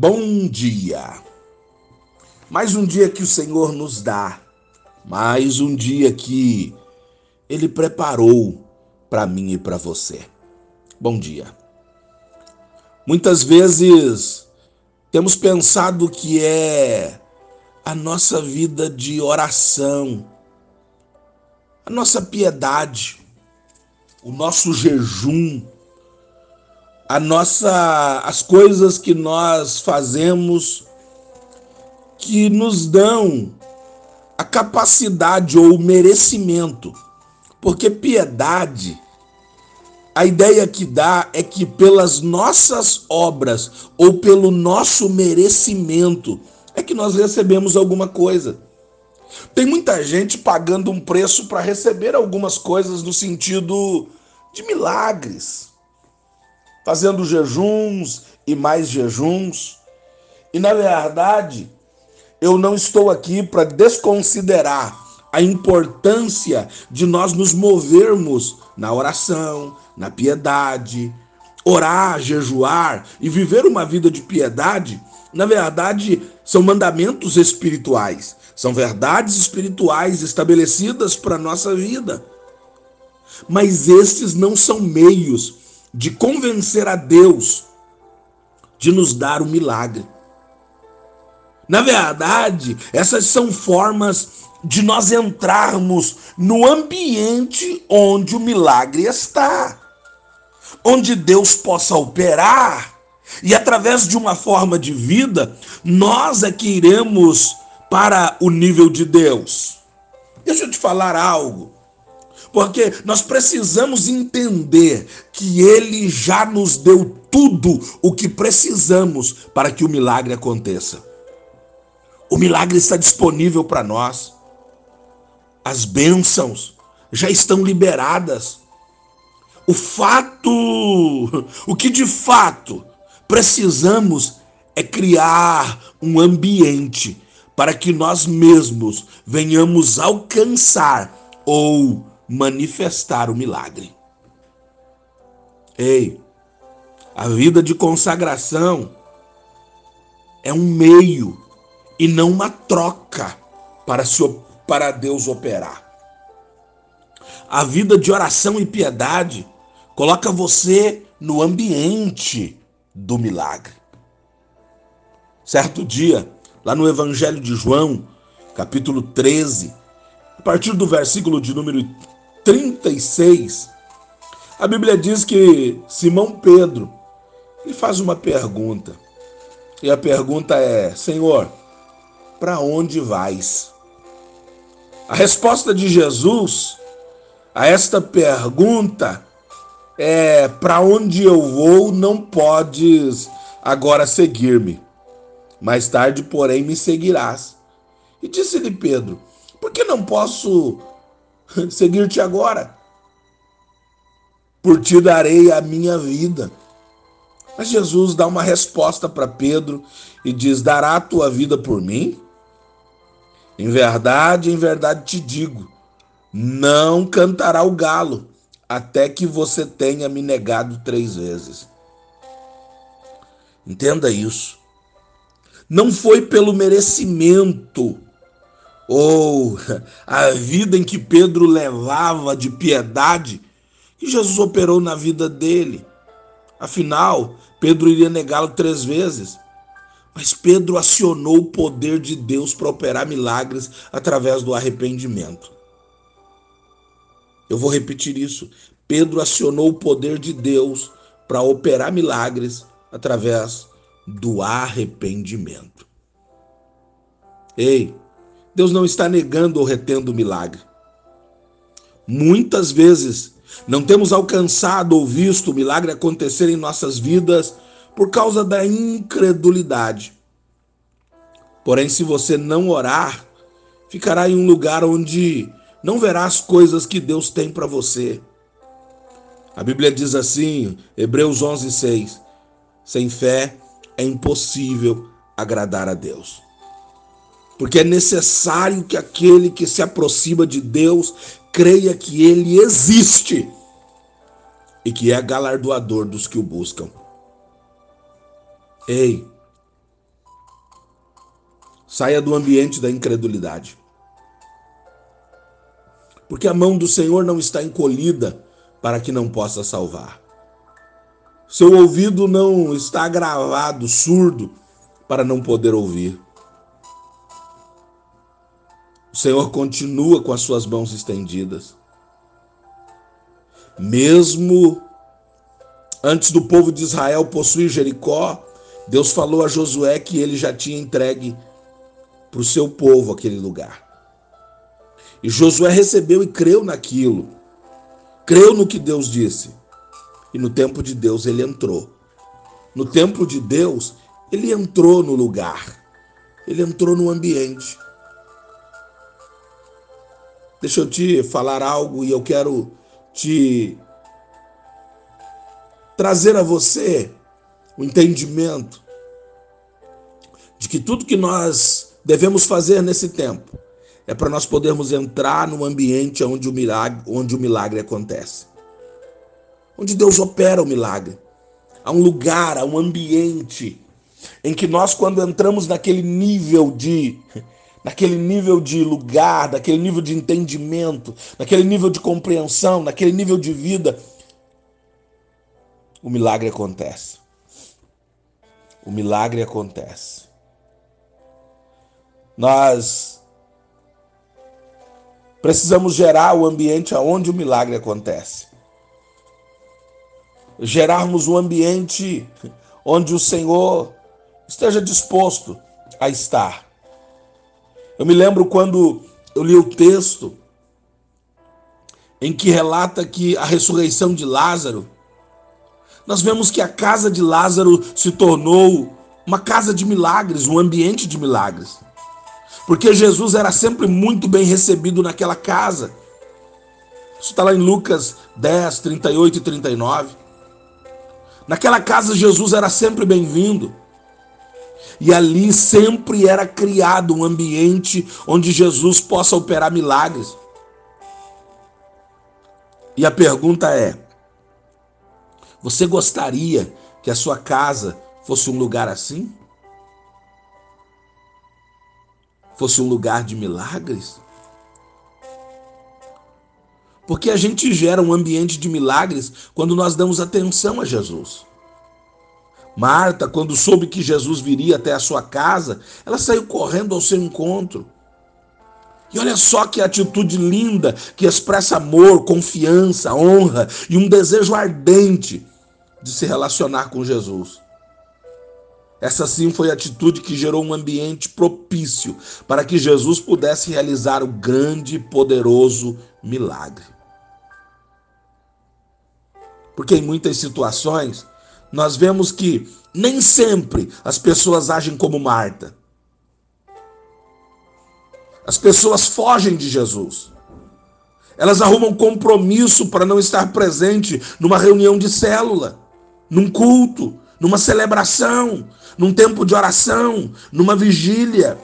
Bom dia. Mais um dia que o Senhor nos dá, mais um dia que Ele preparou para mim e para você. Bom dia. Muitas vezes temos pensado que é a nossa vida de oração, a nossa piedade, o nosso jejum, a nossa as coisas que nós fazemos que nos dão a capacidade ou o merecimento. Porque piedade a ideia que dá é que pelas nossas obras ou pelo nosso merecimento é que nós recebemos alguma coisa. Tem muita gente pagando um preço para receber algumas coisas no sentido de milagres fazendo jejuns e mais jejuns. E na verdade, eu não estou aqui para desconsiderar a importância de nós nos movermos na oração, na piedade, orar, jejuar e viver uma vida de piedade. Na verdade, são mandamentos espirituais, são verdades espirituais estabelecidas para a nossa vida. Mas estes não são meios de convencer a Deus de nos dar o milagre. Na verdade, essas são formas de nós entrarmos no ambiente onde o milagre está, onde Deus possa operar e através de uma forma de vida, nós é que iremos para o nível de Deus. Deixa eu te falar algo. Porque nós precisamos entender que Ele já nos deu tudo o que precisamos para que o milagre aconteça. O milagre está disponível para nós. As bênçãos já estão liberadas. O fato, o que de fato precisamos é criar um ambiente para que nós mesmos venhamos alcançar ou manifestar o milagre. Ei, a vida de consagração é um meio e não uma troca para, se, para Deus operar. A vida de oração e piedade coloca você no ambiente do milagre. Certo dia, lá no Evangelho de João, capítulo 13, a partir do versículo de número 36, a Bíblia diz que Simão Pedro ele faz uma pergunta. E a pergunta é: Senhor, para onde vais? A resposta de Jesus a esta pergunta é: para onde eu vou, não podes agora seguir-me. Mais tarde, porém, me seguirás. E disse-lhe Pedro: Por que não posso seguir-te agora. Por ti darei a minha vida. Mas Jesus dá uma resposta para Pedro e diz: Dará a tua vida por mim? Em verdade, em verdade te digo: não cantará o galo até que você tenha me negado três vezes. Entenda isso. Não foi pelo merecimento ou a vida em que Pedro levava de piedade, que Jesus operou na vida dele. Afinal, Pedro iria negá-lo três vezes. Mas Pedro acionou o poder de Deus para operar milagres através do arrependimento. Eu vou repetir isso. Pedro acionou o poder de Deus para operar milagres através do arrependimento. Ei, Deus não está negando ou retendo o milagre. Muitas vezes não temos alcançado ou visto o milagre acontecer em nossas vidas por causa da incredulidade. Porém, se você não orar, ficará em um lugar onde não verá as coisas que Deus tem para você. A Bíblia diz assim, Hebreus 11:6, sem fé é impossível agradar a Deus porque é necessário que aquele que se aproxima de Deus creia que ele existe e que é galardoador dos que o buscam. Ei, Saia do ambiente da incredulidade. Porque a mão do Senhor não está encolhida para que não possa salvar. Seu ouvido não está gravado, surdo, para não poder ouvir. Senhor continua com as suas mãos estendidas. Mesmo antes do povo de Israel possuir Jericó, Deus falou a Josué que ele já tinha entregue para o seu povo aquele lugar. E Josué recebeu e creu naquilo, creu no que Deus disse. E no tempo de Deus ele entrou. No tempo de Deus, ele entrou no lugar, ele entrou no ambiente. Deixa eu te falar algo e eu quero te trazer a você o entendimento de que tudo que nós devemos fazer nesse tempo é para nós podermos entrar no ambiente onde o milagre, onde o milagre acontece. Onde Deus opera o milagre. Há um lugar, há um ambiente em que nós quando entramos naquele nível de naquele nível de lugar, naquele nível de entendimento, naquele nível de compreensão, naquele nível de vida, o milagre acontece. O milagre acontece. Nós precisamos gerar o ambiente aonde o milagre acontece. Gerarmos um ambiente onde o Senhor esteja disposto a estar. Eu me lembro quando eu li o texto em que relata que a ressurreição de Lázaro nós vemos que a casa de Lázaro se tornou uma casa de milagres, um ambiente de milagres. Porque Jesus era sempre muito bem recebido naquela casa. Isso está lá em Lucas 10, 38 e 39. Naquela casa, Jesus era sempre bem-vindo. E ali sempre era criado um ambiente onde Jesus possa operar milagres. E a pergunta é: você gostaria que a sua casa fosse um lugar assim? Fosse um lugar de milagres? Porque a gente gera um ambiente de milagres quando nós damos atenção a Jesus. Marta, quando soube que Jesus viria até a sua casa, ela saiu correndo ao seu encontro. E olha só que atitude linda que expressa amor, confiança, honra e um desejo ardente de se relacionar com Jesus. Essa sim foi a atitude que gerou um ambiente propício para que Jesus pudesse realizar o grande e poderoso milagre. Porque em muitas situações nós vemos que nem sempre as pessoas agem como Marta. As pessoas fogem de Jesus. Elas arrumam compromisso para não estar presente numa reunião de célula, num culto, numa celebração, num tempo de oração, numa vigília.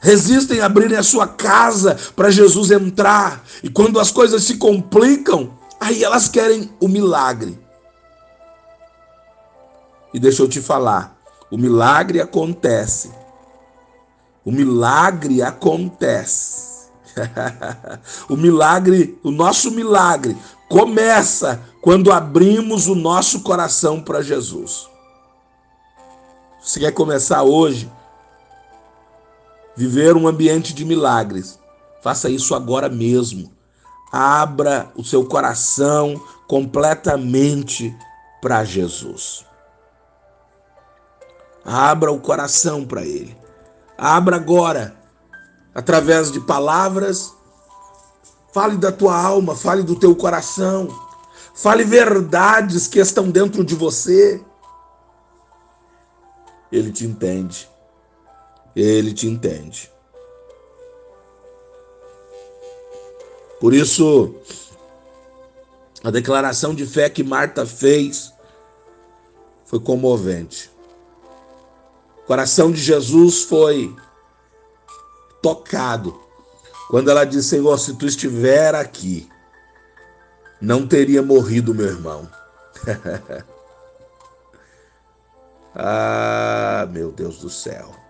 Resistem a abrirem a sua casa para Jesus entrar. E quando as coisas se complicam, aí elas querem o milagre. E deixa eu te falar, o milagre acontece o milagre acontece. o milagre, o nosso milagre começa quando abrimos o nosso coração para Jesus. Você quer começar hoje? Viver um ambiente de milagres. Faça isso agora mesmo. Abra o seu coração completamente para Jesus. Abra o coração para Ele. Abra agora, através de palavras, fale da tua alma, fale do teu coração, fale verdades que estão dentro de você. Ele te entende. Ele te entende. Por isso, a declaração de fé que Marta fez foi comovente. O coração de Jesus foi tocado quando ela disse: Senhor, se tu estiver aqui, não teria morrido meu irmão. Ah, meu Deus do céu.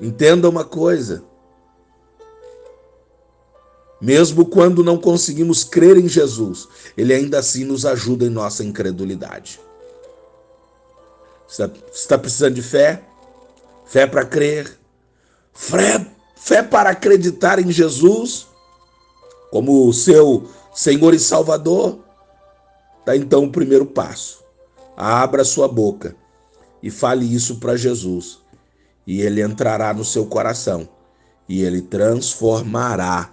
Entenda uma coisa. Mesmo quando não conseguimos crer em Jesus, Ele ainda assim nos ajuda em nossa incredulidade. Você está precisando de fé? Fé para crer? Fé, fé para acreditar em Jesus como seu Senhor e Salvador? Dá então o primeiro passo. Abra sua boca e fale isso para Jesus, e ele entrará no seu coração e ele transformará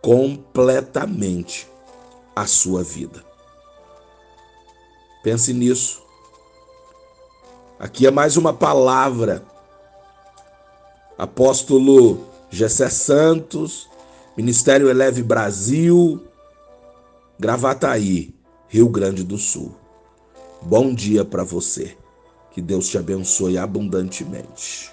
completamente a sua vida. Pense nisso. Aqui é mais uma palavra. Apóstolo Gessé Santos, Ministério Eleve Brasil, Gravataí, Rio Grande do Sul. Bom dia para você. Que Deus te abençoe abundantemente.